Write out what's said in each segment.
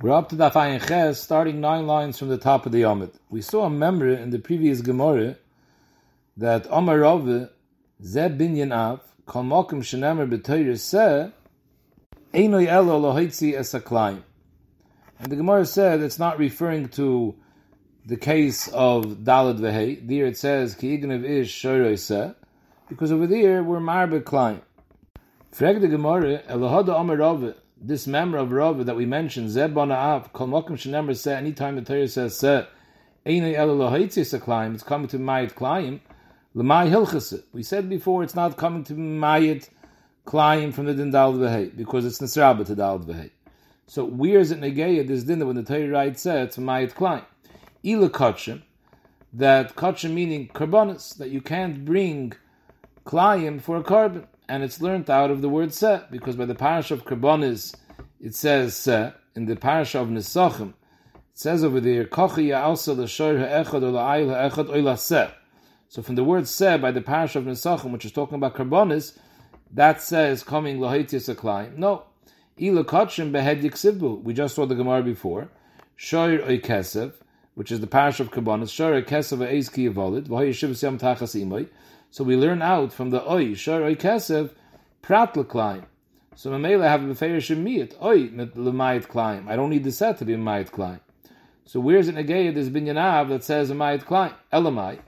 We're up to the Ayin Ches, starting nine lines from the top of the Yomid. We saw a member in the previous Gemara that Omar Rove, Zeb Binyan Av, Kol Mokim Shenemer B'Toyer Se, Einoi Elo. And the Gemara said it's not referring to the case of Dalad Vehei. There it says, Ki Ignev Ish Shoroi Se, because over there we're Marbe Klein. Frag the Gemara, Elohada Omar this member of Rav that we mentioned, Zeb Bana Av, Kol Mokim Shenemer Se, anytime the Torah says Se, Einoi Elo Lohitzi Esaklayim, it's coming to Mayit Klayim, L'may Hilchase. We said before it's not coming to Mayit Klayim from the Din Dal Vehei, because it's Nisraba to Dal Vehei. So where is it Negeya, this din when the Torah writes says it's Mayit? Ila Kachim, that Kachim meaning Karbonis, that you can't bring Klayim for a carbon. And it's learnt out of the word Se, because by the parish of Karbonis, it says Se, in the parish of Nisachim, it says over there, Kochi or. So from the word se by the parish of Nesachim, which is talking about carbonis, that says coming lahetius aklayim. No. Ila kachim behed yiksivbu. We just saw the Gemara before. Shoir oikesev, which is the parish of carbonis. Shoir oikesev eis ki yavolit. V'hoy yeshivas yam tachas imay. So we learn out from the oy, shoir oikesev, prat l'klayim. So Mamela have a befeirish miyat, oy, l'mayit klayim. I don't need the set to be a mayit klayim. So where's it negayah, this binyanav that says a mayit klayim? Elamai.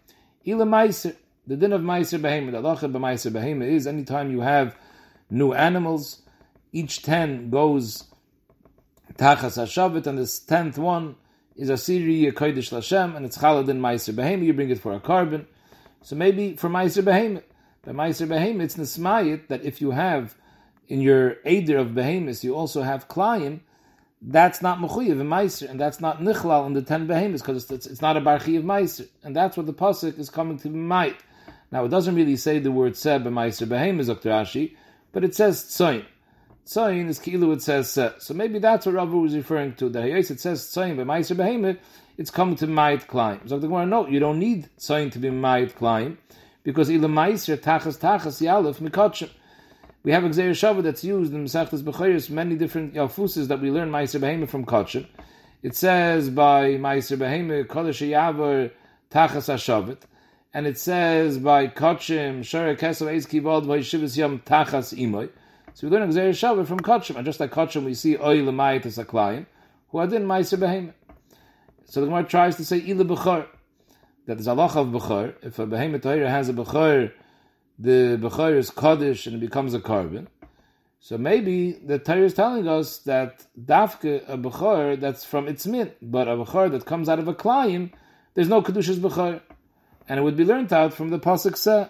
Ila Meiser, the din of Meiser Behemoth, the halacha b'Meiser Behemoth is anytime you have new animals, each ten goes Tachas HaShavet, and this tenth one is Asiri Yekoidish Lashem, and it's Chaladin Meiser Behemoth, you bring it for a carbon. So maybe for Meiser Behemoth, by Meiser Behemoth, it's Nismayit that if you have in your Eder of Behemoth, you also have Klayim, that's not mechuyev in meiser, and that's not nichlal in the ten behemoths because it's, it's, not a barchi of meiser, and that's what the pasuk is coming to might. Now it doesn't really say the word seb meiser behemoth Dr. Rashi, but it says tzoyin. Tzoyin is kilu it says se. So maybe that's what Rav was referring to. That it says tzoyin by meiser behemoth, it's coming to might climb. So the Gemara, no, you don't need tzoyin to be might climb because ila meiser tachas tachas yalef mikotchim we have Xer Shava that's used in Masechtas Bechoros, many different Yalfuses that we learn Meiser Behema from Kotchim. It says by Meiser Behema, Kodesh Yavar Tachas HaShavet, and it says by Kotchim, Shara Kesel Eiz Kivod Vayshivas Yom Tachas Imoy. So we learn Xer Shava from Kotchim, and just like Kotchim we see Oy Lemayit as a client, who are in Meiser Behema. So the Gemara tries to say Ila Bechor, that there's a loch of Bechor, if a Behema Torah has a Bechor, the Bechor is Kaddish and it becomes a carbon. So maybe the Torah is telling us that Dafke, a Bechor that's from its min, but a Bechor that comes out of a Klayim, there's no Kedushas Bechor. And it would be learnt out from the Pasuk Seh.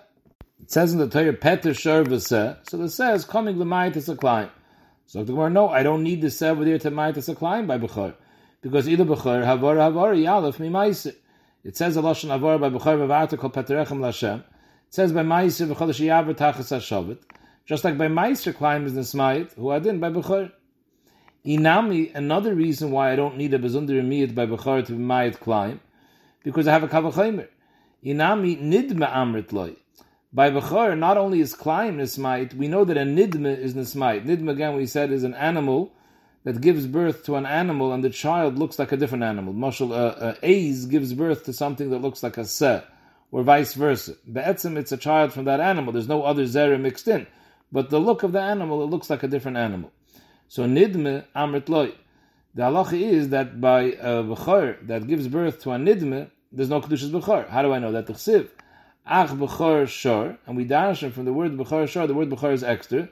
It says in the Torah, Peter Shor. So the Seh is coming the Mayit as a Klayim. So the Gemara, no, I don't need the Seh over there to Mayit a Klayim by Bechor. Because either Bechor, Havar, Havar, Yalef, Mi It says a Lashon Havar by Bechor, Vavata, Kol Petrechem Lashem. It says by Meiser v'chodesh yaver tachas hashavet, just like by Meiser climb is nesmayit, who adin by Bechor. Inami, another reason why I don't need a bezunder miyat by Bechor to be mayit climb, because I have a kavachomer. Inami nidma amrit loy. By Bechor, not only is climb nesmayit, we know that a nidma is nesmayit. Nidma, again, we said, is an animal that gives birth to an animal and the child looks like a different animal. Mashal, uh, uh, gives birth to something that looks like a seh or vice versa. Be'etzim, it's a child from that animal. There's no other zera mixed in. But the look of the animal, it looks like a different animal. So nidme amrit loy. The halacha is that by a bechor that gives birth to a nidme, there's no kedushas bechor. How do I know that? The chsiv. Ach bechor shor, and we dash from the word bechor shor. The word bechor is extra.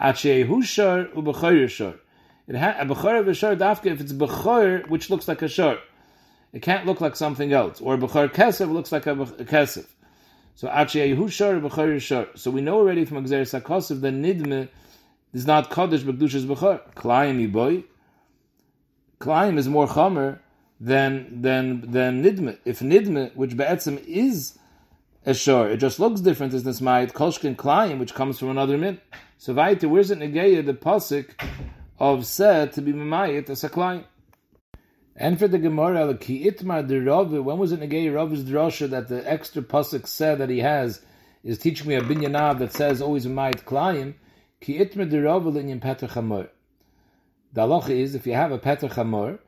Achehu shor u bechor shor. It ha- a bechor of a shor dafka if it's bechor which looks like a shor. It can't look like something else. Or Bechar Kesef looks like a, a Kesef. So actually, Achia Yehushar, Bechar Yishar. So we know already from Xer Sakosef that Nidme is not Kaddish, but Dushas Bechar. Klayim Yiboy. Klayim is more Chomer than, than, than Nidme. If Nidme, which Be'etzim is a shor, it just looks different as this Ma'it Kolshkin Klayim, which comes from another min. So Vaita, where's it Negeya, the Pasik of said to be Mamayit as a Klayim? And for the Gemara, the ki itmar the Rav, when was it Negei Rav's drasha that the extra pasuk said that he has is teaching me a binyanav that says always mayit klayim, ki itmar the Rav linyan petach hamor. The halacha is if you have a peter chamor,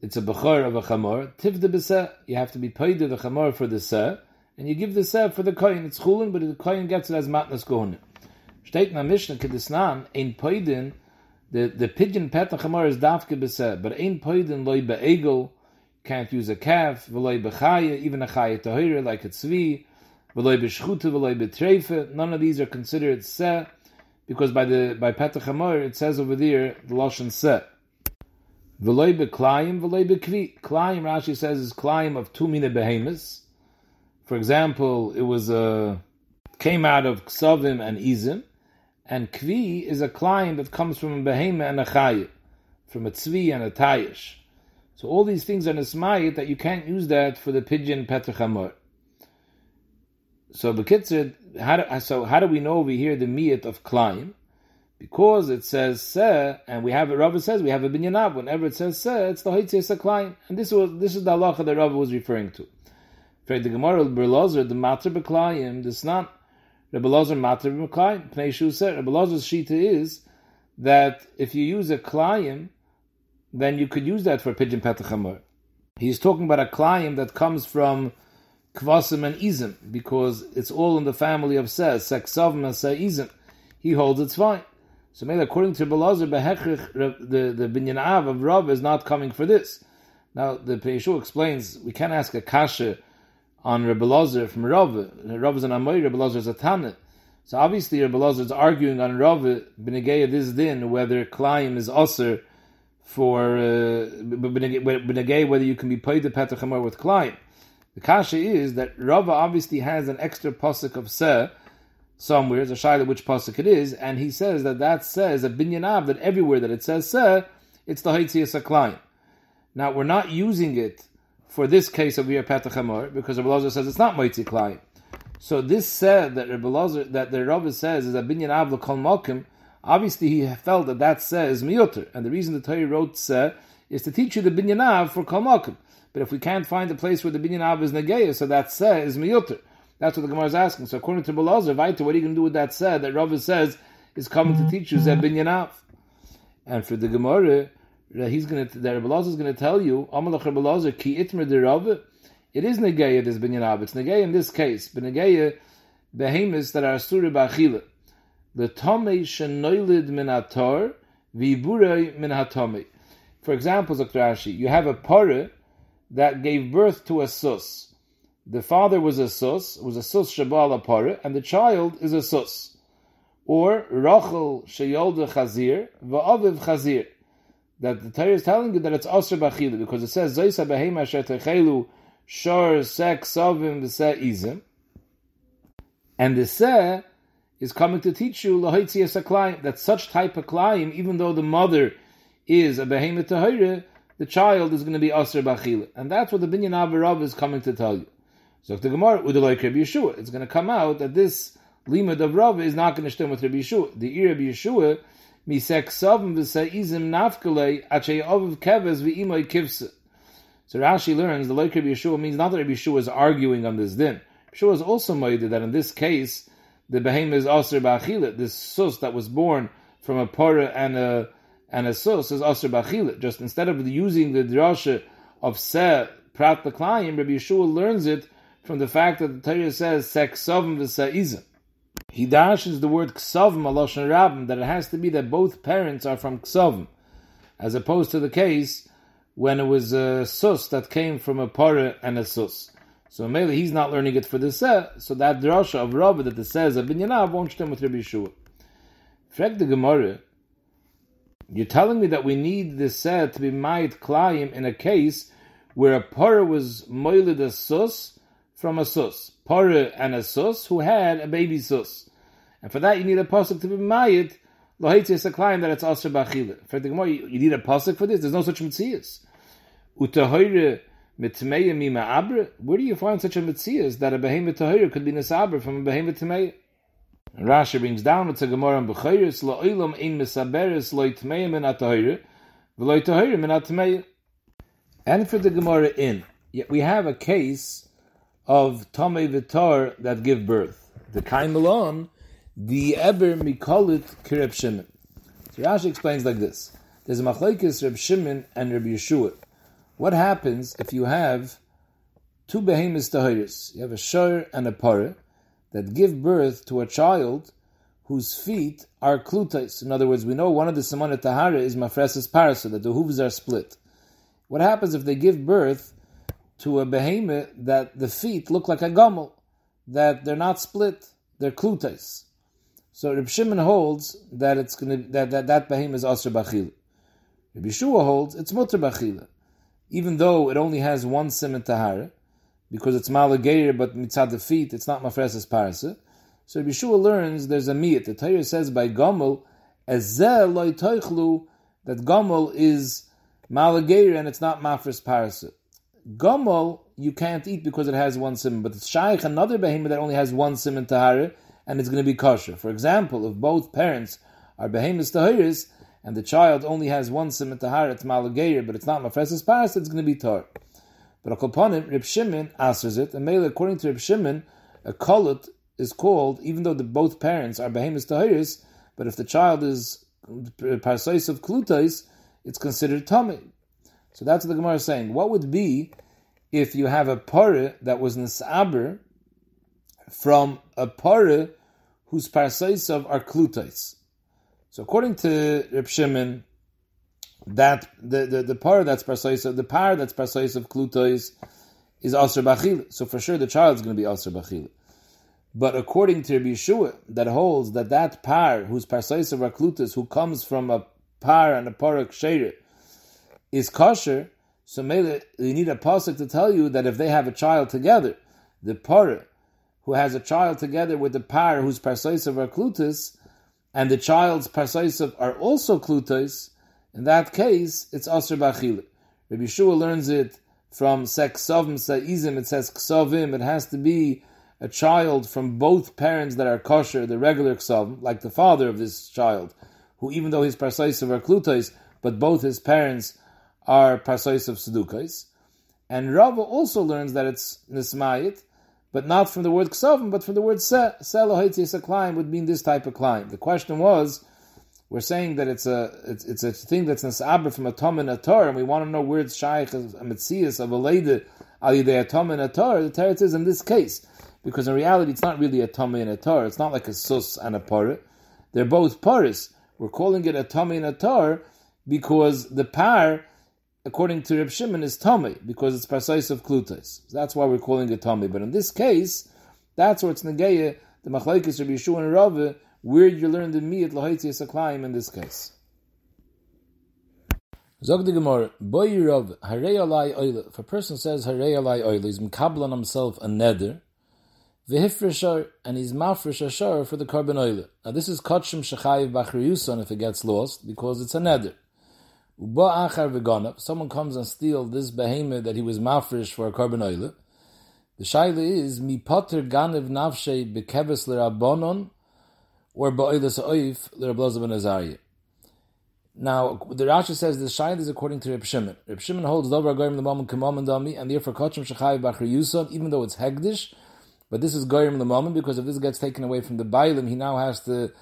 it's a bechor of a chamor, tiv de beseh, you have to be paid the chamor for the seh, and you give the seh for the koyin. It's chulin, but the koyin gets it as matnas kohune. Steht in Mishnah, kedisnan, ein poidin, the, the pigeon peter chamor is dafke beseh, but ein poidin loy be'egel, can't use a calf, v'loy bechaya, even a chaya tahira, like a tzvi, v'loy b'shchuta, v'loy b'treife, none of these are considered seh, because by the by Petach Hamor it says over there the lashon set. V'loy beklayim, v'loy bekvi. Klayim Rashi says is klayim of two mina behemoths. For example, it was a came out of ksavim and izim, and kvi is a klayim that comes from a behemah and a chayim, from a tzvi and a tayish. So all these things are nismayit that you can't use that for the pigeon petachamor. So Bekitzer, how so how do we know over here the miyat of Klein? Because it says se, and we have it. Rava says we have a binyanav. Whenever it says se, it's the hoitzes Klein, and this was this is the halacha that Rava was referring to. For the Gemara Berlozer, the matter beklayim, this not Rebbe Lozer matter beklayim. Pnei Shu said Rebbe Lozer's shita is that if you use a klayim, then you could use that for pigeon petachamor. He's talking about a klayim that comes from kvasim and izim, because it's all in the family of seh, seksavim and seh izim. He holds it's fine. So maybe according to Belazar, the, the binyan av of Rav is not coming for this. Now, the Peishu explains, we can't ask a kasha on Rebbe Lazar from Rav. Rav is an Amoy, Rebbe Lazar is a Tanit. So obviously Rebbe Lazar is arguing on Rav, Benegeya this din, whether Klaim is Osir for, uh, whether you can be paid the Petachamor with Klaim. The kasha is that Rava obviously has an extra pasuk of seh somewhere, it's a shaila which pasuk it is, and he says that that says a binyanav that everywhere that it says seh, it's the haitzias aklayim. Now we're not using it for this case of here petachamor because Rabbi Lazar says it's not moitzi klayim. So this said that Rabbi Lazar, that the Rava says is a binyanav l'kol mokim. Obviously, he felt that that seh is miyuter, and the reason the Torah wrote seh is to teach you the binyanav for kol mokim. But if we can't find a place where the binyan av is negeya, so that seh is miyuter. That's what the Gemara is asking. So according to Belazar, Vaita, what are you going to do with that seh that Rava says is coming to teach you zeh binyan av? And for the Gemara, he's going to, that Belazar is going to tell you, Amalach Belazar, ki itmer de Rava, it is negeya this binyan av. It's negeya in this case, but negeya behemoths that are sura ba'achila. The tomei shenoilid min ator, v'iburei min hatomei. For example, Zakrashi, you have a parah that gave birth to a sus. The father was a sus, was a sus shabal apara, and the child is a sus. Or Rachel sheyolda chazir, va'aviv chazir. That the Torah is telling you that it's asr b'achilu, because it says, Zoisa behema asher techelu shor sek sovim v'seh izim. And the seh is coming to teach you lahoitzias a that such type of klaim, even though the mother is a behemoth tahira, the child is going to be Asr Bachil. And that's what the Binyan Avarav is coming to tell you. So the Gemara, Yeshua, it's going to come out that this limud of Rav is not going to stem with Rabbi Yeshua. The ear Rabbi Yeshua, Misek Savim V'Sa'izim Nafkalei Achei Oviv Keves V'Imoy Kivsa. So Rashi learns the Loik Rabbi Yeshua means not that Rabbi Yeshua is arguing on this din. Yeshua is also made that in this case, the behemoth is Asr Bachil, this sus that was born from a Porah and a and a sus is aser bachila. Just instead of using the drasha of se prat l'klayim, Rabbi Yeshua learns it from the fact that the Torah says seksavim v'sa'izim. He dashes the word ksavim aloshan rabim that it has to be that both parents are from ksavim, as opposed to the case when it was a sus that came from a para and a sus. So mainly he's not learning it for the se, so that drasha of Rabbi that it says a binyanav won't stem with Rabbi Yeshua. Frag the Gemara, you're telling me that we need this set to be ma'it klayim in a case where a para was moiled a sus from a sus. Para and a sus who had a baby sus. And for that you need a pasuk to be ma'it lohitzis a klayim that it's asr b'achila. For the Gemara, you need a pasuk for this? There's no such mitzias. Utahoyre mitmeya mima abra? Where do you find such a mitzias that a behemoth tahoyre could be nisabra from a behemoth tameya? Rashi brings down it's a Gemara in Bechayris lo olam ein misaberis lo itmeim min atahira v'lo itahira min atmeim. And for the Gemara in, we have a case of Tomei Vitar that give birth. The Malon, the Eber Mikolit Kireb Shimon. So Rashi explains like this. there's a machlekes Reb Shimon and Reb Yeshua. What happens if you have two behemoths tahiris? You have a shor and a parah that give birth to a child whose feet are klutais. In other words, we know one of the simon tahara is mafresis parasa, that the hooves are split. What happens if they give birth to a behemoth that the feet look like a gomel, that they're not split, they're klutais? So Reb Shimon holds that it's going to that that, that behemoth is asr bachila. Reb Yeshua holds it's mutter bachila, even though it only has one simon tahara, because it's malageir, but mitzad the feet, it's not mafresis parasa. So Reb Yeshua learns there's a miyat. The Torah says by gomel, ezel loy toichlu, that gomel is malageir and it's not mafres parasa. Gomel you can't eat because it has one simon, but it's shaykh another behemoth that only has one simon tahara and it's going to be kosher. For example, if both parents are behemoths tahiris and the child only has one simon tahara, it's malageir, but it's not mafresis parasa, it's going to be tar. But upon it, Reb Shimon answers it, and mainly according to Reb Shimon, a kolut is called, even though the, both parents are behemoths tahiris, but if the child is uh, parsais of klutais, it's considered tummy. So that's what the Gemara is saying. What would be if you have a pare that was nisaber from a pare whose parsais of are klutais? So according to Reb Shimon, that the the, the par that's parsais the par that's parsais of klutais is aser bachil. So for sure the child is going to be aser bachil. But according to Rabbi Yeshua, that holds that that par whose parsais of raklutis, who comes from a par and a parak sheir, is kosher, so maybe you need a pasuk to tell you that if they have a child together, the par who has a child together with the par whose of raklutis, and the child's parsais are also klutis, in that case, it's Asr Bachil. Rabbi Yeshua learns it from Seksovim Sa'izim, it says Ksovim, it has to be a child from both parents that are kosher, the regular Ksovim, like the father of this child, who even though his Parsaisav are Klutais, but both his parents are Parsaisav Sedukais. And Rava also learns that it's Nismayit, but not from the word Ksovim, but from the word Se. Se a climb would mean this type of climb. The question was, we're saying that it's a it's, it's a thing that's nasaber from a tom and a tor, and we want to know where it's shaykh a mitzias of a lady alidei a tom and a tor. The teretz is in this case because in reality it's not really a tom and a tor. It's not like a sus and a por. They're both poris. We're calling it a tom and a tor because the par, according to Reb Shimon, is tommy because it's precise of klutas. So that's why we're calling it tommy. But in this case, that's where it's negeya the machlekes Reb Yeshua and Rava where you learn the miyat lahaitzias aklayim in this case. Zog the Gemara, boy Rav, harei alai oile. If a person says harei alai oile, he's mekabel on himself a neder, v'hifreshar, and he's mafresh ashar for the carbon oile. Now this is kachim shechayiv bachriyuson if it gets lost, because it's a neder. Someone comes and steals this behemoth that he was mafresh for a carbon oile. The shaila is, mi potter ganev nafshei bekeves l'rabonon, or Ba'ilas Oif, L'Rablaza ben Azariah. Now, the Rashi says the Shayad is according to Reb Shimon. Reb Shimon holds Dover Goyim L'Mamon K'mam Dami, and therefore Kachim Shechai Bachri Yusuf, even though it's Hegdish, but this is Goyim L'Mamon, because if this gets taken away from the Bailim, he now has to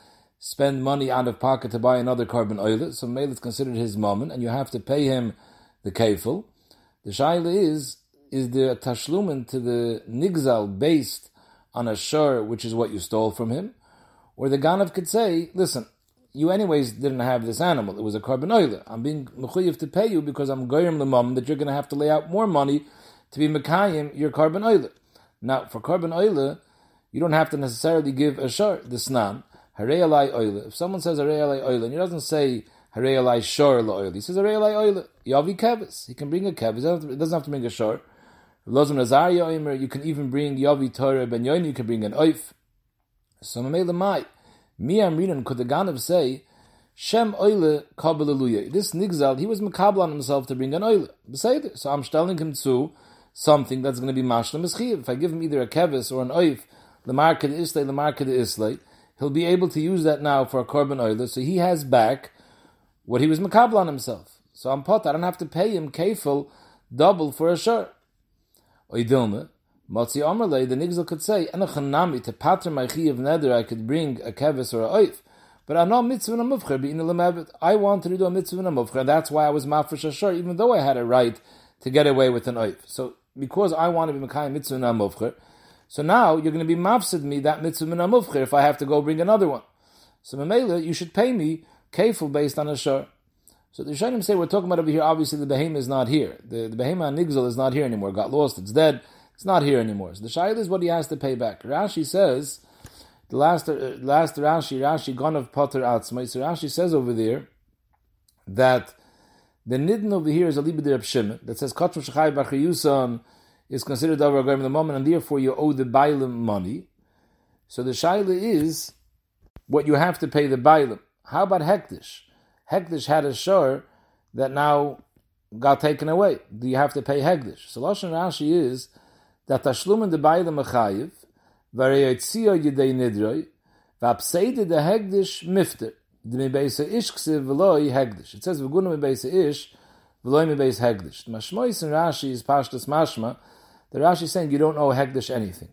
spend money out of pocket to buy another carbon oil, so Mail is considered his mammon, and you have to pay him the kefil. The Shaila is, is the tashlumen to the nigzal based on a shur, which is what you stole from him, or the Ganav could say, listen, you anyways didn't have this animal. It was a carbon oiler. I'm being mechuyev to pay you because I'm goyim the mom that you're going to have to lay out more money to be mekayim your carbon oiler. Now, for carbon oiler, you don't have to necessarily give a shor, the snan. Harei oiler. If someone says harei alai and he doesn't say harei alai shor la he says harei alai oiler. Yavi kevis. He can bring a kevis. It doesn't have to bring a shor. Lozim Nazaria Oimer, you can even bring Yavi Torah Ben Yoin, you can bring an oif. So Mamela Mai, Mi Amrinan could the Ganav say, Shem Oile Kabbalah This Nigzal, he was makabel on himself to bring an Oile. So I'm telling him to something that's going to be Mashlam Eschiv. If I give him either a Kevis or an Oif, the market Islay, the market Islay, he'll be able to use that now for a Korban oiler, So he has back what he was makabel on himself. So I'm pot, I don't have to pay him kefil double for a shirt. Oidilma, Motzi Omerle, the Nigzel could say, Enochanami, to patra my of neder, I could bring a kevis or a oif. But I know mitzvah and I wanted to do a mitzvah and and that's why I was mafresh ashur, even though I had a right to get away with an oif. So because I want to be mekayim mitzvah and so now you're going to be mafsid me that mitzvah and if I have to go bring another one. So Mamela, you should pay me kefil based on a. So the Rishonim say we're talking about over here. Obviously, the behemoth is not here. The the behemoth nigzel is not here anymore. got lost. It's dead. It's not here anymore. So the shayla is what he has to pay back. Rashi says the last uh, last Rashi Rashi of Potter Atzmai. So Rashi says over there that the nidden over here is a libid Reb that says Kotru Shechai Bachar is considered over a the moment, and therefore you owe the bailim money. So the shayla is what you have to pay the bailim. How about hektish? Hektish had a shore that now got taken away. Do you have to pay hektish? So Lashon Rashi is that Tashlum and the bailim mechayiv Variyotzio yidei nidroi, v'apseide de hegdish mifter. It says v'gunu mebeisa ish, v'loi mebeis hegdish. The mashmois in Rashi is pashtas mashma, the Rashi is saying you don't owe hegdish anything.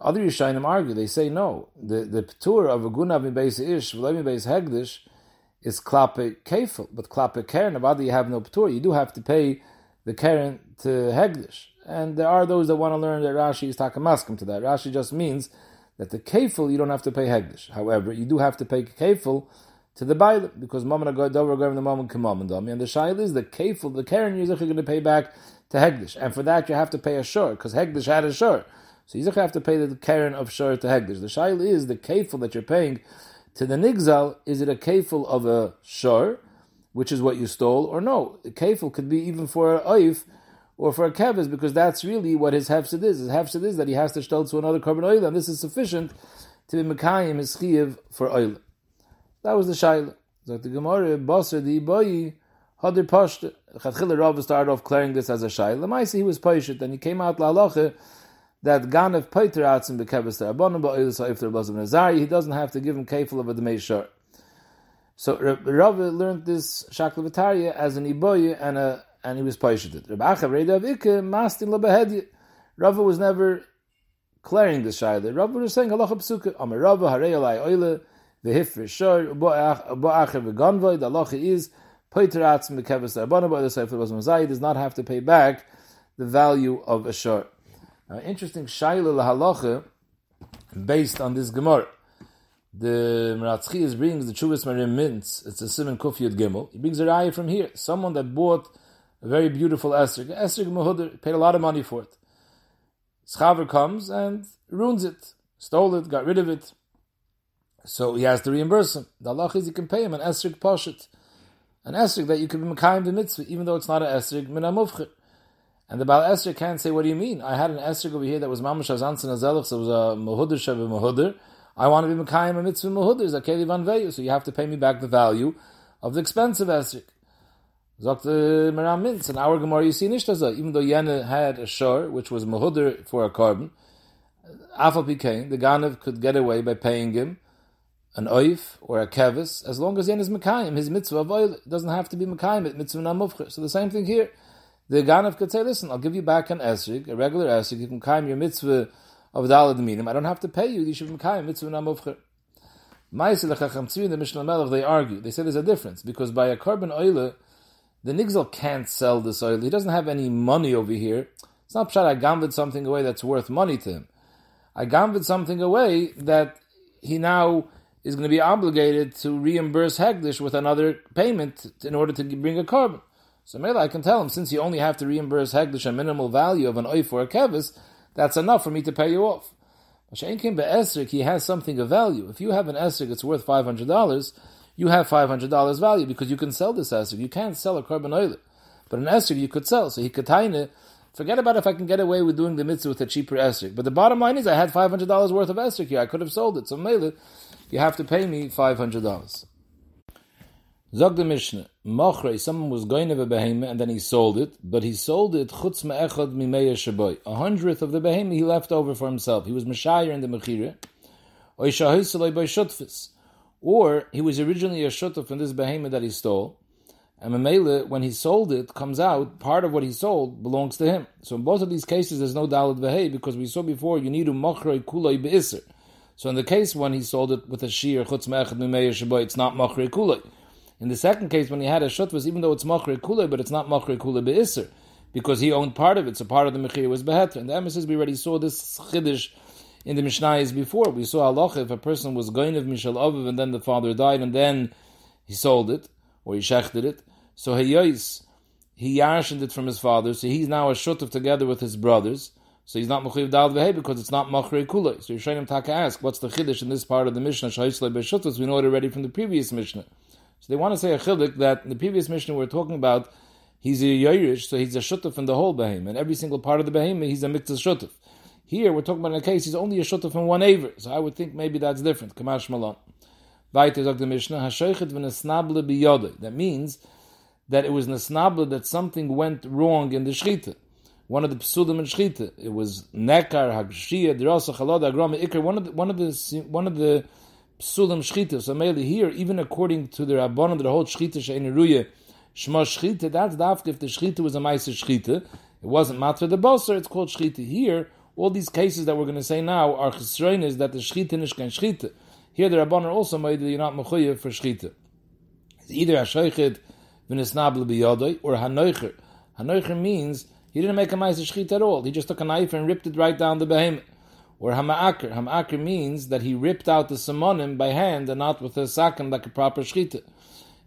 Other Yishayim argue, they say no. The the ptur of a gunav mebeisa ish, v'loi mebeis hegdish, is klape kefil, but klape keren, about you have no ptur, you do have to pay the Karen to hegdish. And there are those that want to learn that Rashi is takamaskim to that. Rashi just means that the kefil you don't have to pay hegdish. However, you do have to pay kefil to the baile because mammon dover the mammon kamamandami. And the shail is the kefil, the karen you're going to pay back to hegdish, and for that you have to pay a shur because hegdish had a shur. So you have to pay the karen of shur to hegdish. The shail is the kefil that you're paying to the nigzal. Is it a kefil of a shur, which is what you stole, or no? The kefil could be even for a oif or for a kevis, because that's really what his hefsid is. His hefsid is that he has to shtel to another carbon oil, and this is sufficient to be mekayim his chiyiv for oil. That was the shaila. So the Gemara, Basar, the Iboyi, Hadir Pashta. Chachila Rav started off clearing this as a shaila. Maisi, he was Pashit, and he came out la halacha that Ganav Paiter Atzim bekevis the Rabbanim ba'oil sa'if the Rabbazim Nazari, he doesn't have to give him kefil of a Shor. So Rav learned this Shaklavataria as an Iboyi and a and he was paished Rabbi Achav Reda Avika Mastin Labahedi. Rava was never clearing the shaila. Rava was saying halacha psuka. Amar Rava Harei Alai Oile v'hifrish shor bo Achav v'ganvoy. The halacha is Poiter Atzim v'keves Rabbanim by the Sefer was Mazai does not have to pay back the value of a shor. Now, interesting shaila halacha based on this Gemara. The Meratzchi brings the Chuvas Maharam Mintz. It's a Simon Kufiyat Gimel. He brings a raya from here. Someone that bought a very beautiful esrog. Esrog Mahudr paid a lot of money for it. Schaver comes and ruins it, stole it, got rid of it. So he has to reimburse him. The Allah is you can pay him an esrog poshet, an esrog that you could be mekayim the mitzvah, even though it's not an esrog min And the Baal Esrog can't say, what do you mean? I had an esrog over here that was mamash azansan azelach, so it was a mahudr shavu mahudr. I want to be mekayim a mitzvah mahudr, is a keli van veyu, so you have to pay me back the value of the expensive esrog. Sagt Maharam Mintz, in our Gemara you see Nishtaza, even though Yena had a shor, which was Mahudr for a carbon, Afal the Ganav could get away by paying him an oif or a kevis, as long as Yen is Mekayim, his mitzvah of oil doesn't have to be Mekayim, it mitzvah namufcher. So the same thing here. The Ganav could say, listen, I'll give you back an esrig, a regular esrig, you can Mekayim your mitzvah of Dalad Minim, I don't have to pay you, you should Mekayim mitzvah namufcher. Ma'aseh Lechacham Tzvi, the Mishnah Melech, they argue, they say there's a difference, because by a carbon oil, the Nigzel can't sell this oil. He doesn't have any money over here. It's not pshat I gambled something away that's worth money to him. I gambled something away that he now is going to be obligated to reimburse Hegdish with another payment in order to bring a carbon. So maybe I can tell him, since you only have to reimburse Hegdish a minimal value of an oif or a kevis, that's enough for me to pay you off. Esrik, he has something of value. If you have an esrik that's worth $500, you have $500 value because you can sell this esrog. You can't sell a carbon oil. But an esrog you could sell. So he could taine, forget about if I can get away with doing the mitzvah with a cheaper esrog. But the bottom line is I had $500 worth of esrog here. I could have sold it. So mele, you have to pay me $500. Zog the Mishnah, Mochrei, someone was going to a behemoth and then he sold it, but he sold it chutz me'echad mimeya shaboy. A hundredth of the behemoth he left over for himself. He was Meshayir in the Mechire. Or he was originally a shutuf from this behemoth that he stole, and Mamela, when he sold it, comes out, part of what he sold belongs to him. So in both of these cases, there's no dalad vehei, because we saw before, you need a machroi kuloi be'isr. So in the case when he sold it with a shear chutz me'echad mimeir shaboy, it's not machri kulei. In the second case, when he had a shutvas, even though it's machri kulei, but it's not machri kulei be'isr, because he owned part of it, so part of the mechir was behetra. And the emissaries, we already saw this chiddush in the Mishnayos before. We saw Allah if a person was going of Mishal Aviv and then the father died and then he sold it or he shechted it. So Hayyos, he yarshened it from his father, so he's now a shutav together with his brothers. So he's not mechuyev dal v'hei because it's not machrei kulei. So Yishayim Taka ask, what's the chiddush in this part of the Mishnah? Shayislei b'shutas. We know it already from the previous Mishnah. So they want to say a chiddush that in the previous Mishnah we're talking about he's a yoyrish, so he's a shutuf in the whole behem, and every single part of the behem he's a mitzvah shutuf. Here we're talking about in a case he's only a shutuf in one aver, so I would think maybe that's different. Kamash malon. The Mishnah. That means that it was nesnable that something went wrong in the shchita. One of the psulim in shchita. It was nekar, hagshia, derasa, chalod, agram, ikar. One of the, one of the, one of the psulim shchita. So mainly here, even according to the rabbanon, the whole shchita she'eniruya, shma shchita, that's dafka if the shchita was a ma'aser shchita. It wasn't matva the boser, it's called shchita. Here, all these cases that we're going to say now are chesroinis that the shchita nishkan shchita. Here the Rabban are also made that you're not mechuyev for shchita. It's either Hashoichet v'nisnabel biyodoi or Hanoicher. Hanoicher means he didn't make a ma'ase shchita at all. He just took a knife and ripped it right down the behemoth. Or Hama'aker. Hama'aker means that he ripped out the simonim by hand and not with a sakim like a proper shchita.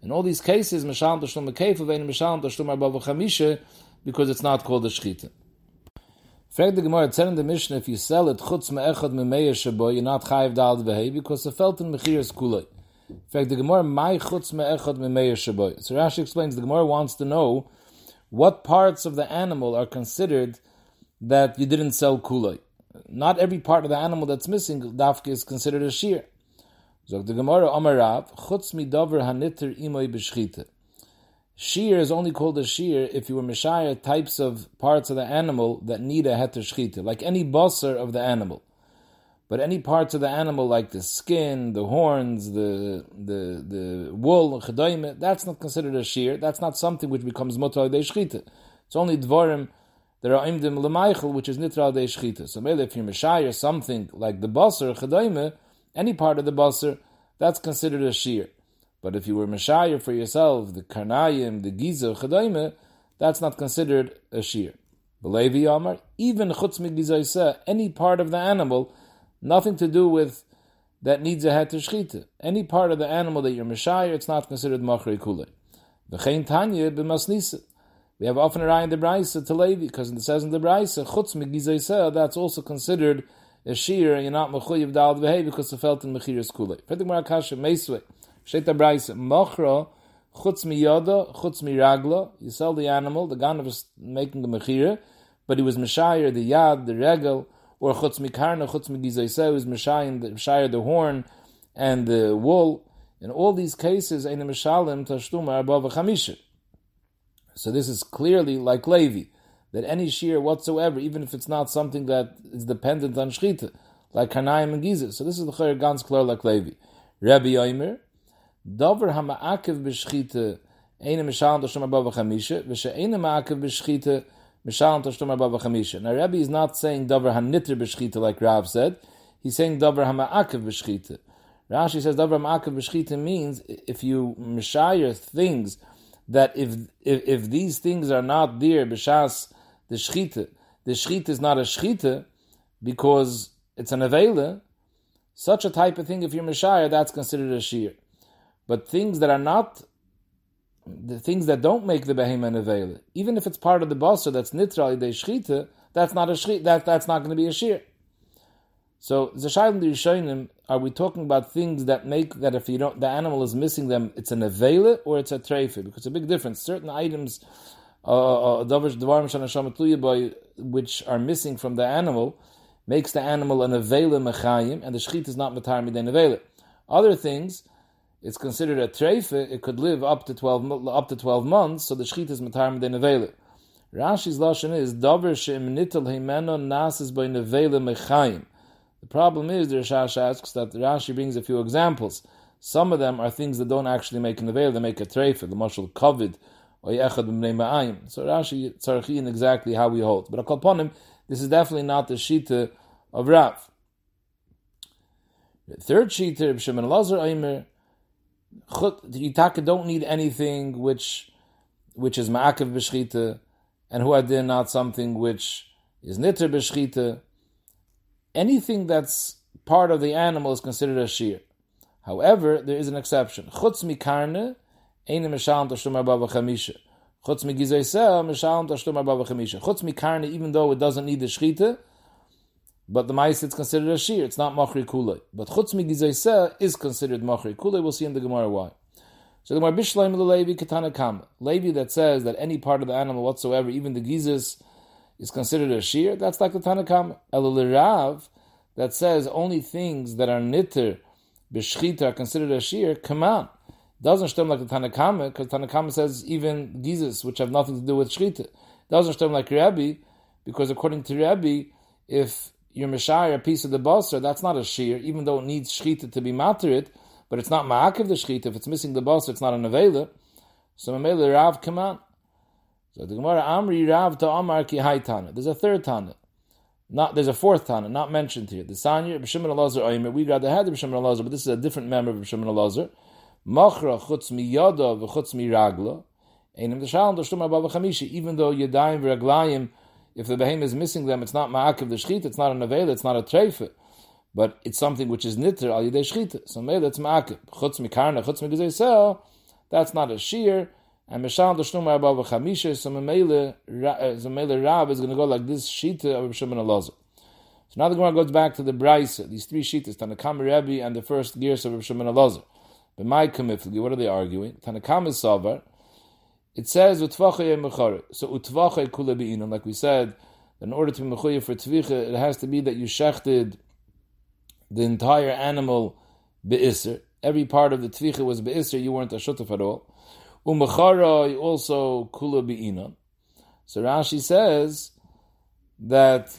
In all these cases, Mishal Tashlum Mekef, and Mishal Tashlum because it's not called a shchita. Frag the Gemara, tell in the Mishnah, if you sell it, chutz me'echad me'meir shabo, you're not chayiv dal v'hei, because the felt in mechir is kulei. Frag the Gemara, my chutz me'echad me'meir shabo. So Rashi explains, the Gemara wants to know what parts of the animal are considered that you didn't sell kulei. Not every part of the animal that's missing, dafke is considered a shear. So the Gemara, Amarav, chutz mi dover haniter imoy b'shchita. Shear is only called a shear if you were mishaya types of parts of the animal that need a heter shchita, like any busser of the animal. But any parts of the animal, like the skin, the horns, the the the wool, that's not considered a shear. That's not something which becomes mutar de shchita. It's only dvorim. There are imdim lemaichel, which is nitra de shchita. So maybe if you're mishaya something like the busser chadayme, any part of the busser, that's considered a shear. But if you were Meshayir for yourself, the Karnayim, the Giza, Chadaime, that's not considered a shear. Belevi Amar, even Chutz Migizaisa, any part of the animal, nothing to do with that needs a to shchita. Any part of the animal that you're Meshayir, it's not considered Machri Kule. V'chein Tanya b'masnisa. We have often a in the Braisa to Levi, because it says in the Braisa, Chutz Migizaisa, that's also considered a shear, and you're not Mechuyev Dal V'hei, because the felt in Mechiris Kule. Fedik Marakasha Meiswe. Shet Braisa, Mochra, Chutz mi Yoda, Chutz mi Ragla, you sell the animal, the gun was making the Mechira, but he was Meshayir, the Yad, the Regel, or Chutz mi Karna, Chutz mi Gizaisa, was Meshayir, the, horn, and the wool. In all these cases, Ein Meshalim, Tashtuma, above Chamisha. So this is clearly like Levi, that any shear whatsoever, even if it's not something that is dependent on Shchita, like Karnaim and Giza. So this is the Chayr Gans clear like Levi. Rabbi Yomer, Dover hama'akev b'shchita eine mishalim tashtum arba v'chamisha v'she eine ma'akev b'shchita mishalim tashtum arba v'chamisha. Now Rabbi is not saying dover hanitr b'shchita like Rav said. He's saying dover hama'akev b'shchita. Rashi says dover hama'akev b'shchita means if you mishayir things that if, if if these things are not there b'shas the shchita, the shchita is not a shchita because it's an avela. Such a type of thing, if you're mishayir, that's considered a shear. But things that are not the things that don't make the behemoth avail, even if it's part of the basar that's nitra de shchita, that's not a shchita. That that's not going to be a shear. So zashayim rishonim, are we talking about things that make that if you don't, the animal is missing them, it's an avela or it's a treifa? Because it's a big difference. Certain items, uh, uh, which are missing from the animal, makes the animal an avela mechayim, and the shchita is not matar midain avela. Other things it's considered a treife, it could live up to 12, up to 12 months, so the shchit is matar medei nevele. Rashi's lashon is, davar she'im nitel heimeno nasis by nevele mechayim. The problem is, the Rashash asks that Rashi brings a few examples. Some of them are things that don't actually make a nevele, they make a treife, the mashal kovid, or yechad. So Rashi tzarchin exactly how we hold. But him, this is definitely not the shita of Rav. The third sheeter, B'Shimon Lazar You don't need anything which which is ma'akev b'shchita, and who adin not something which is niter b'shchita. Anything that's part of the animal is considered a shear. However, there is an exception. Chutz mikarne, eine mishalim tashlum arba v'chamisha. Chutz migizay sel, mishalim tashlum arba v'chamisha. Chutz mikarne, even though it doesn't need the shchita, but the mice it's considered a shear. It's not machri kulei. But chutz migizay sel is considered machri kulei. We'll see in the Gemara why. So the Gemara Bishleim Levi Katana Kam. Levi that says that any part of the animal whatsoever, even the gizis, is considered a shear, that's like the Tanakam. El Rav that says only things that are nitter b'shchita are considered a shear, come on. Doesn't stem like the Tanakama, because Tanakama says even gizis, which have nothing to do with shchita. Doesn't stem like Rabbi, because according to Rabbi, if you're Mishai, a piece of the basar, that's not a shear, even though it needs shchita to be materit, but it's not ma'akiv the shchita. If it's missing the basar, it's not an avela. So Mamela Rav, come on. So the Gemara Amri Rav to Amar ki Tana. There's a third Tana. Not there's a fourth Tana, not mentioned here. The Sanya B'Shimon Elazar Oimer. We rather had the B'Shimon Elazar, but this is a different member of B'Shimon Elazar. Machra chutz mi yada v'chutz mi ragla. Even though yadayim v'raglayim, if the behem is missing them, it's not ma'akiv the shchit, it's not an avela, it's not a treifa. But it's something which is nitter al yadei shchita. So maybe that's ma'akiv. Chutz mi karna, chutz mi gazei that's not a shear and Mishal Dashnum Abba Chamisha, so uh, Rab is going to go like this Shita of Shimon Elazar. So now the Gemara goes back to the Braisa, these three Shitas, Tanakam Rebbe and the first gears of Shimon Elazar. But my Kamifli, what are they arguing? Tanakam is Savar. It says Utvachay Mechare. So Utvachay Kula Be'inon, like we said, in order to be Mechoye for Tvicha, it has to be that you shechted the entire animal Be'isr. Every part of the Tvicha was Be'isr, you weren't a Shutaf at all. Umachara also kula be'ina. So Rashi says that.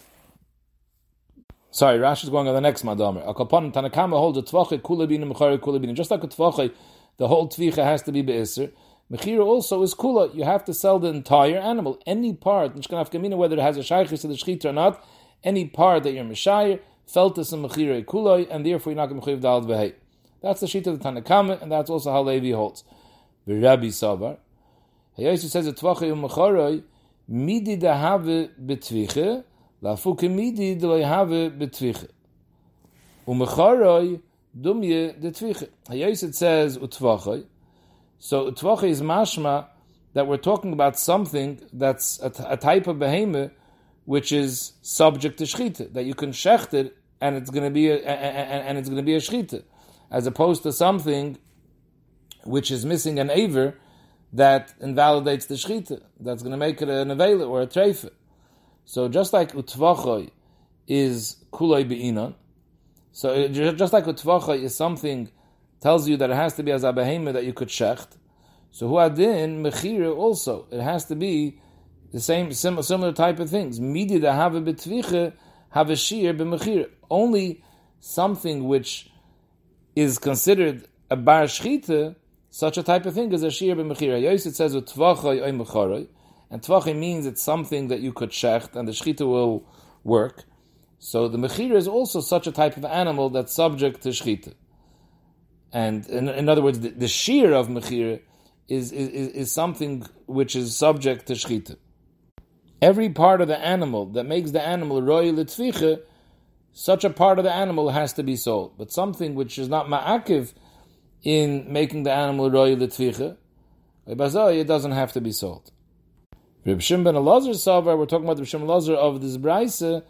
Sorry, Rashi is going on the next madamer. Akapan Tanakama holds a tvache kula be'ina mechara kula be'ina. Just like a tvache, the whole tvicha has to be be'isr. Mechira also is kula. You have to sell the entire animal, any part. Whether it has a shaykhis to the shchit or not, any part that you're mishayir, felt this in mechira kuloi, and therefore you're not going to dalad v'hei. That's the sheet of the Tanakama, and that's also how Levi holds. Rabbi Savar. Hayosu says a tvacha yom midi da have betviche, lafuke midi da have betviche. Umecharoi dumye de tviche. Says utvachoi. So utvacha is mashma that we're talking about something that's a, a type of behemoth which is subject to shchita, that you can shecht it and it's going to be a, and, and it's going to be a shchita, as opposed to something which is missing an aver that invalidates the shchita, that's going to make it an avela or a treifa. So just like utvachoy is kuloi be'inon, so just like utvachoy is something tells you that it has to be as a behema that you could shecht. So huadin mechira also it has to be the same similar, similar type of things. Midi da have betviche have a shir b'mechira. Only something which is considered a bar shchita such a type of thing is a b'mechira. Yos it says tvachay oy mecharoi, and tvachay means it's something that you could shecht and the shchita will work. So the mechira is also such a type of animal that's subject to shchita. And in, in other words, the, the shear of mechira is, is, is something which is subject to shchita. Every part of the animal that makes the animal roy litfiche, such a part of the animal has to be sold. But something which is not ma'akiv, in making the animal roy l'tvicha, it doesn't have to be sold. Reb Shimon ben Elazar Savar, we're talking about Reb Shimon Elazar of this brayse.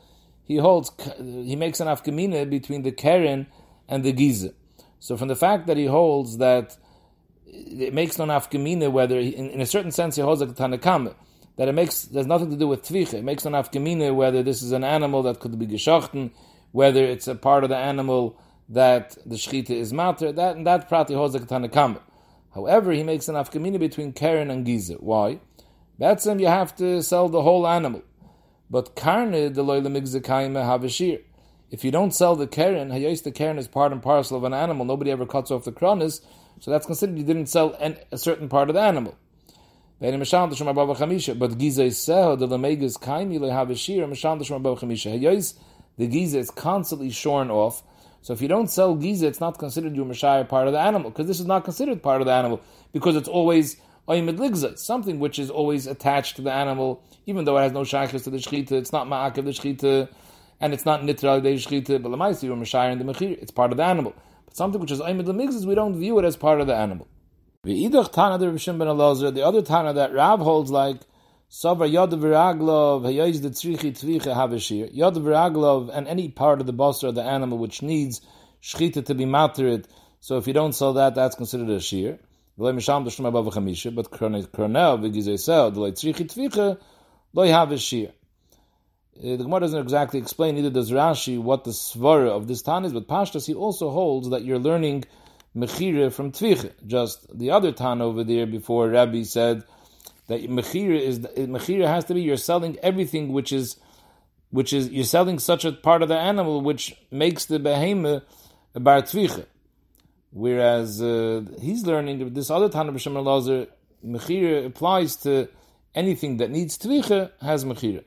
He holds, he makes an afkamina between the keren and the giza. So from the fact that he holds that it makes no afkamina whether, in, in, a certain sense, he holds like Tanakam, that it makes there's nothing to do with tvicha. It makes no afkamina whether this is an animal that could be geschachten, whether it's a part of the animal that the shechita is matter. That and that prati holds the Tanakama. However, he makes an afkamina between Karen and Giza. Why? That's. You have to sell the whole animal. But karne the loyla migzakayim havashir. If you don't sell the keren, hayos the keren is part and parcel of an animal. Nobody ever cuts off the kronis, so that's considered you didn't sell an, a certain part of the animal. But giza is seho the lemegas kaimi lehavashir misham the giza is constantly shorn off. So if you don't sell giza, it's not considered your mashayir part of the animal, because this is not considered part of the animal, because it's always something which is always attached to the animal, even though it has no shaykhs to the shechita, it's not ma'akev the shechita, and it's not nitra the shechita, but lemaisi you're mashayir in the mechir, it's part of the animal. But something which is oimid lemigzas, we don't view it as part of the animal. The other Tana that Rav holds like Savar Yod Viraglov, Hayoiz the Tzrichi Tzricha Havashir. Yod Viraglov, and any part of the boss of the animal which needs Shchita to be matered. So if you don't sell that, that's considered a shear. But Kronel Vigizesel, the Tzrichi Tzricha, Loi Havashir. Uh, the Gemara doesn't exactly explain, neither does Rashi, what the svara of this tan is, but Pashtas, he also holds that you're learning mechira from tvicha. Just the other tan over there before Rabbi said that mechira is mechira has to be you're selling everything which is which is you're selling such a part of the animal which makes the behemoth a bar tvicha. Whereas uh, he's learning this other Tana b'Shem Elazar, mechira applies to anything that needs tvicha has mechira.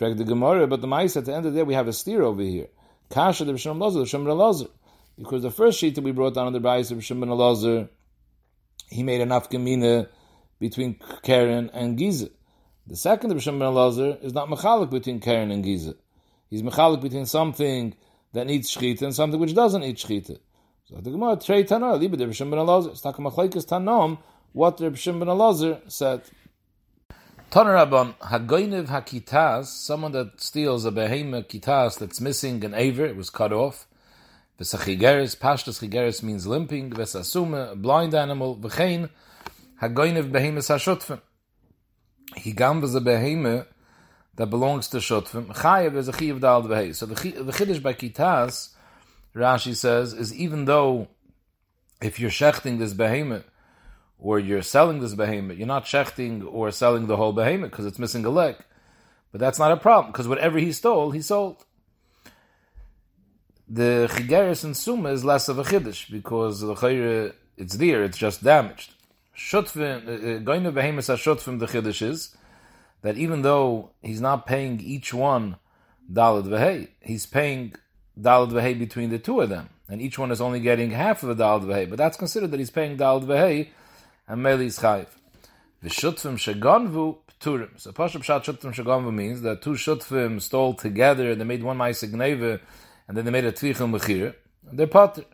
Fact the Gemara, but the mice at the end of the day we have a steer over here. Kasha the B'Shem B'Shem Elazar. Because the first sheet that we brought down on the of Shimon Elazar, he made enough gemina between Karen and Giza. The second of Shimon Elazar is not mechalik between Karen and Giza. He's mechalik between something that needs shchita and something which doesn't need shchita. So the Gemara trei tana libe the Shimon Elazar. It's takamachlekes tanom what the Shimon Elazar said. Tana Rabban hagoynev hakitas, someone that steals a behema kitas that's missing an aver, it was cut off. V'sachigeres, pashtas chigeres means limping. V'sasume, a blind animal. V'chein, hagoynev behemes hashutfim. He gambas a beheme that belongs to shutfim. Chayev is a chiyev dal dvehei. So the, the chiddush by kitas, Rashi says, is even though if you're shechting this behemoth, or you're selling this behemoth, you're not shechting or selling the whole behemoth because it's missing a leg. But that's not a problem because whatever he stole, he sold. The chigeris and suma is less of a chiddush because the chayre it's there, it's just damaged. Shutfim, uh, uh, going to behemoth shutfim the chiddush is that even though he's not paying each one dalad vehei, he's paying dalad vehei between the two of them, and each one is only getting half of a dalad vehei. But that's considered that he's paying dalad vehei and meli is chayiv. V'shutfim shegonvu pturim. So pashup shat shutfim shegonvu means that two shutfim stole together and they made one ma'aseh gneva, and then they made a tvichim mechira, and they're potter.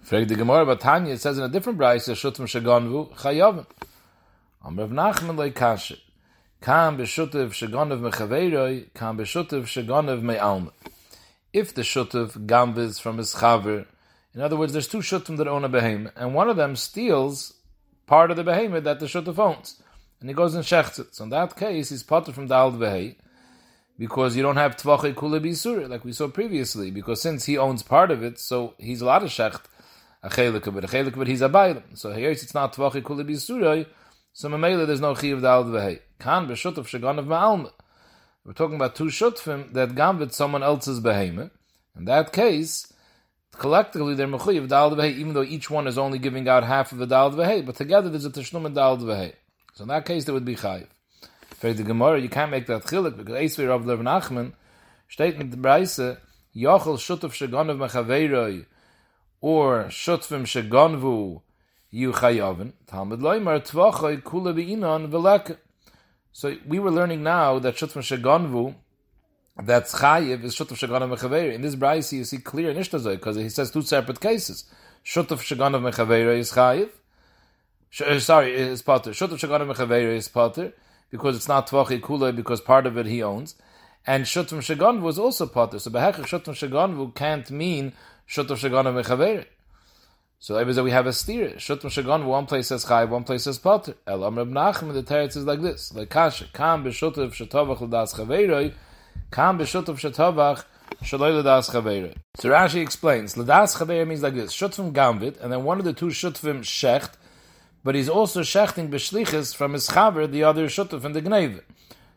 Frag the Gemara about Tanya, it says in a different brayse, Shutim Shagonvu, Chayavim. Am Rav Nachman loy kashet. Kam b'shutiv shagonav mechaveiroi, kam b'shutiv shagonav me'alma. If the shutiv gambiz from his chaver, in other words, there's two shutim that own a behemoth, and one of them steals part of the behemoth that the shutiv owns, and he goes and shechts it. So in that case, he's potter from the al because you don't have tvachei kula bisur, like we saw previously, because since he owns part of it, so he's allowed to shecht a chelik of. A chelik of it, he's a bailam. So here it's not tvachei kula bisuroi, so mamela there's no chiv dal v'hei. Kan b'shut of shagon of ma'alma. We're talking about two shutfim that gambit someone else's behemoth. In that case, collectively they're mechuyev dal v'hei, even though each one is only giving out half of the dal but together there's a tashnum and dal. So in that case there would be chayiv. For the Gemara, you can't make that chilik because Eisvei Rav Lev Nachman steht mit der Breise Yochel Shutuf Shagonav Mechaveiroi or Shutfim Shagonvu Yu Chayavin Talmud Loimar Tvachoi Kula B'inon V'leka So we were learning now that Shutfim Shagonvu that's Chayiv is Shutuf Shagonav Mechaveiroi. In this Breise you see clear in Ishtazoi because he says two separate cases. Shutuf Shagonav Mechaveiroi is Chayiv uh, sorry, is Potter. Shutuf Shagonav Mechaveiroi is Potter because it's not Tvachi Kula, because part of it he owns. And Shutvam Shagonvu was also Potter. So Behechach Shutvam Shagonvu can't mean Shutvam Shagonvu Mechaveri. So that we have a steer. Shutvam Shagonvu, one place says Chai, one place says Potter. El Amr Nachman, the teretz is like this. Like Kasha, Kam B'Shutav Shatovach L'das Chaveroi, Kam B'Shutav Shatovach Shaloi L'das Chaveroi. So Rashi explains, L'das Chaveroi means like this. Shutvam Gamvit, and then one of the two Shutvim Shecht, but he's also shechting b'shlichus from his chaver, the other shutuf in the gneve.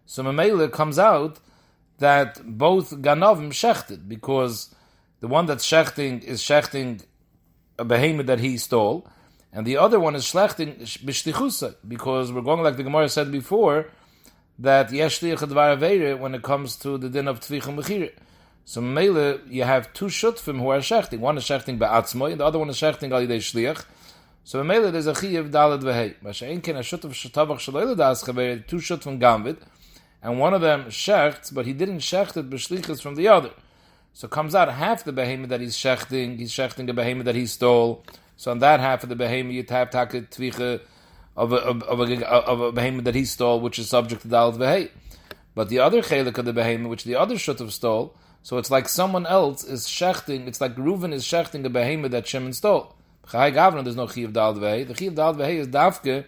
So Mamela comes out that both ganovim shechted, because the one that's shechting is shechting a behemoth that he stole, and the other one is shechting b'shlichusa, because we're going like the Gemara said before, that yeshliach advar when it comes to the din of tvichum mechir. So Mele, you have two shutfim who are shechting. One is shechting be'atzmoi, and the other one is shechting al yidei shliach. So Mele, there's a chiyav dalad v'hei. Masha ken a shutf shetavach shaloy ledas chaver, two shutfim gamvid, and one of them shechts, but he didn't shecht it b'shlichas from the other. So comes out half the behemoth that he's shechting, he's shechting a behemoth that he stole. So on that half of the behemoth, you have taket tvicha of a, of, of, a, of a behemoth that he stole, which is subject to dalad v'hei. But the other chelik of the behemoth, which the other shutf stole, so it's like someone else is shechting, it's like Reuven is shechting a behemoth that Shimon stole. Chai Gavna, there's no chiv dalad v'hei. The chiv dalad v'hei is dafke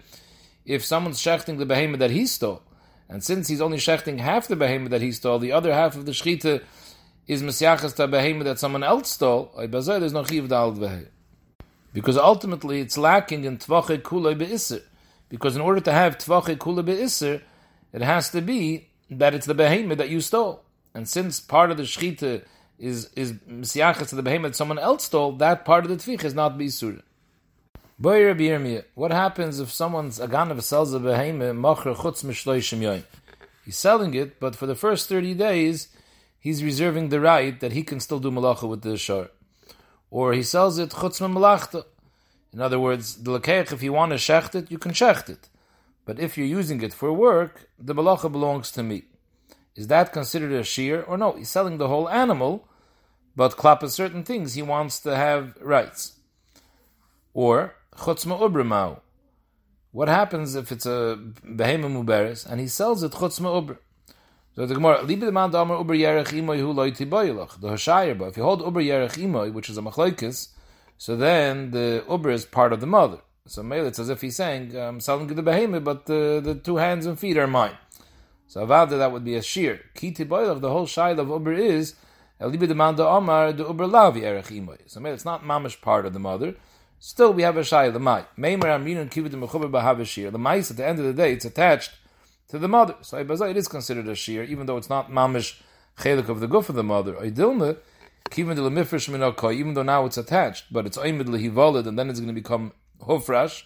if someone's shechting the behemoth that he stole. And since he's only shechting half the behemoth that he stole, the other half of the shechita is Mesiachas to behemoth that someone else stole, there's no chiv dalad v'hei. Because ultimately it's lacking in tvache kulei be'isr. Because in order to have tvache kulei be'isr, it has to be that it's the behemoth that you stole. And since part of the shechita is is mesiachas to the behemoth someone else stole, that part of the tvich is not beisur. Boy Rabbi what happens if someone's aganav sells a behemoth machar chutz mishloishim yoyim? He's selling it, but for the first thirty days, he's reserving the right that he can still do malacha with the shor. Or he sells it chutz malachta. In other words, the lekeich, if you want to shecht it, you can shecht it. But if you're using it for work, the malacha belongs to me. Is that considered a shear or no? He's selling the whole animal, but klapa certain things he wants to have rights. Or chutzma ubrimau. What happens if it's a behema muberes and he sells it chutzma ubr? So the Gemara, liebe the man damer uber yerech imoy hu loy tiboylach, the hashayir If you hold uber yerech imoy, which is a machlokes, so then the uber is part of the mother. So maybe it's as if he's saying, I'm selling the behema, but the, the two hands and feet are mine. So avada that would be a shear. Kiti boilach, the whole shail of uber is elibi demanda omar the uber lavi erech. So maybe it's not mamish part of the mother. Still, we have a shail the mai. Meimer amrinun kivid mechuber bahav shear. The mice at the end of the day, it's attached to the mother. So it is considered a shear, even though it's not mamish chelik of the goof of the mother. Oidilme even though now it's attached, but it's oimid lehivolid, and then it's going to become hofrash.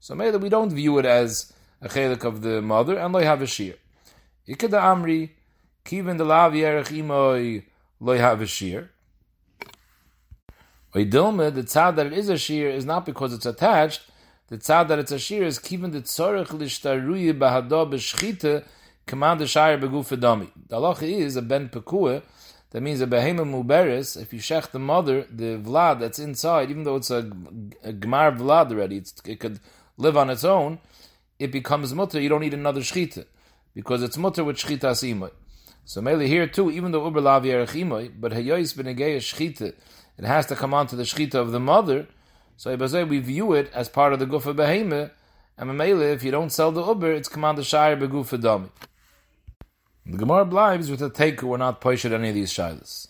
So maybe we don't view it as a chelik of the mother, and lo have a shear. Ikeda Amri, Kivin de Lav Yerech Imoi Loi have a shear. Oidilme, the tzad that it is a shear is not because it's attached, the tzad that it's a shear is Kivin de Tzorech Lishtaruye Bahado the Shire Beguf Dami. The halacha is a Ben Pekua, that means a behema muberis, if you shech the mother, the vlad that's inside, even though it's a, a gmar vlad already, it could live on its own, it becomes mutter, you don't need another shchita because it's mutter with shchita simoy. So mainly here too, even though uber lav yerachimoy, but hayois benegei shchita, it has to come on to the shchita of the mother. So we view it as part of the gufa behema, and Mamela, if you don't sell the uber, it's command the shire begufa dami. The Gemara blives with a take we're not poished any of these shilas.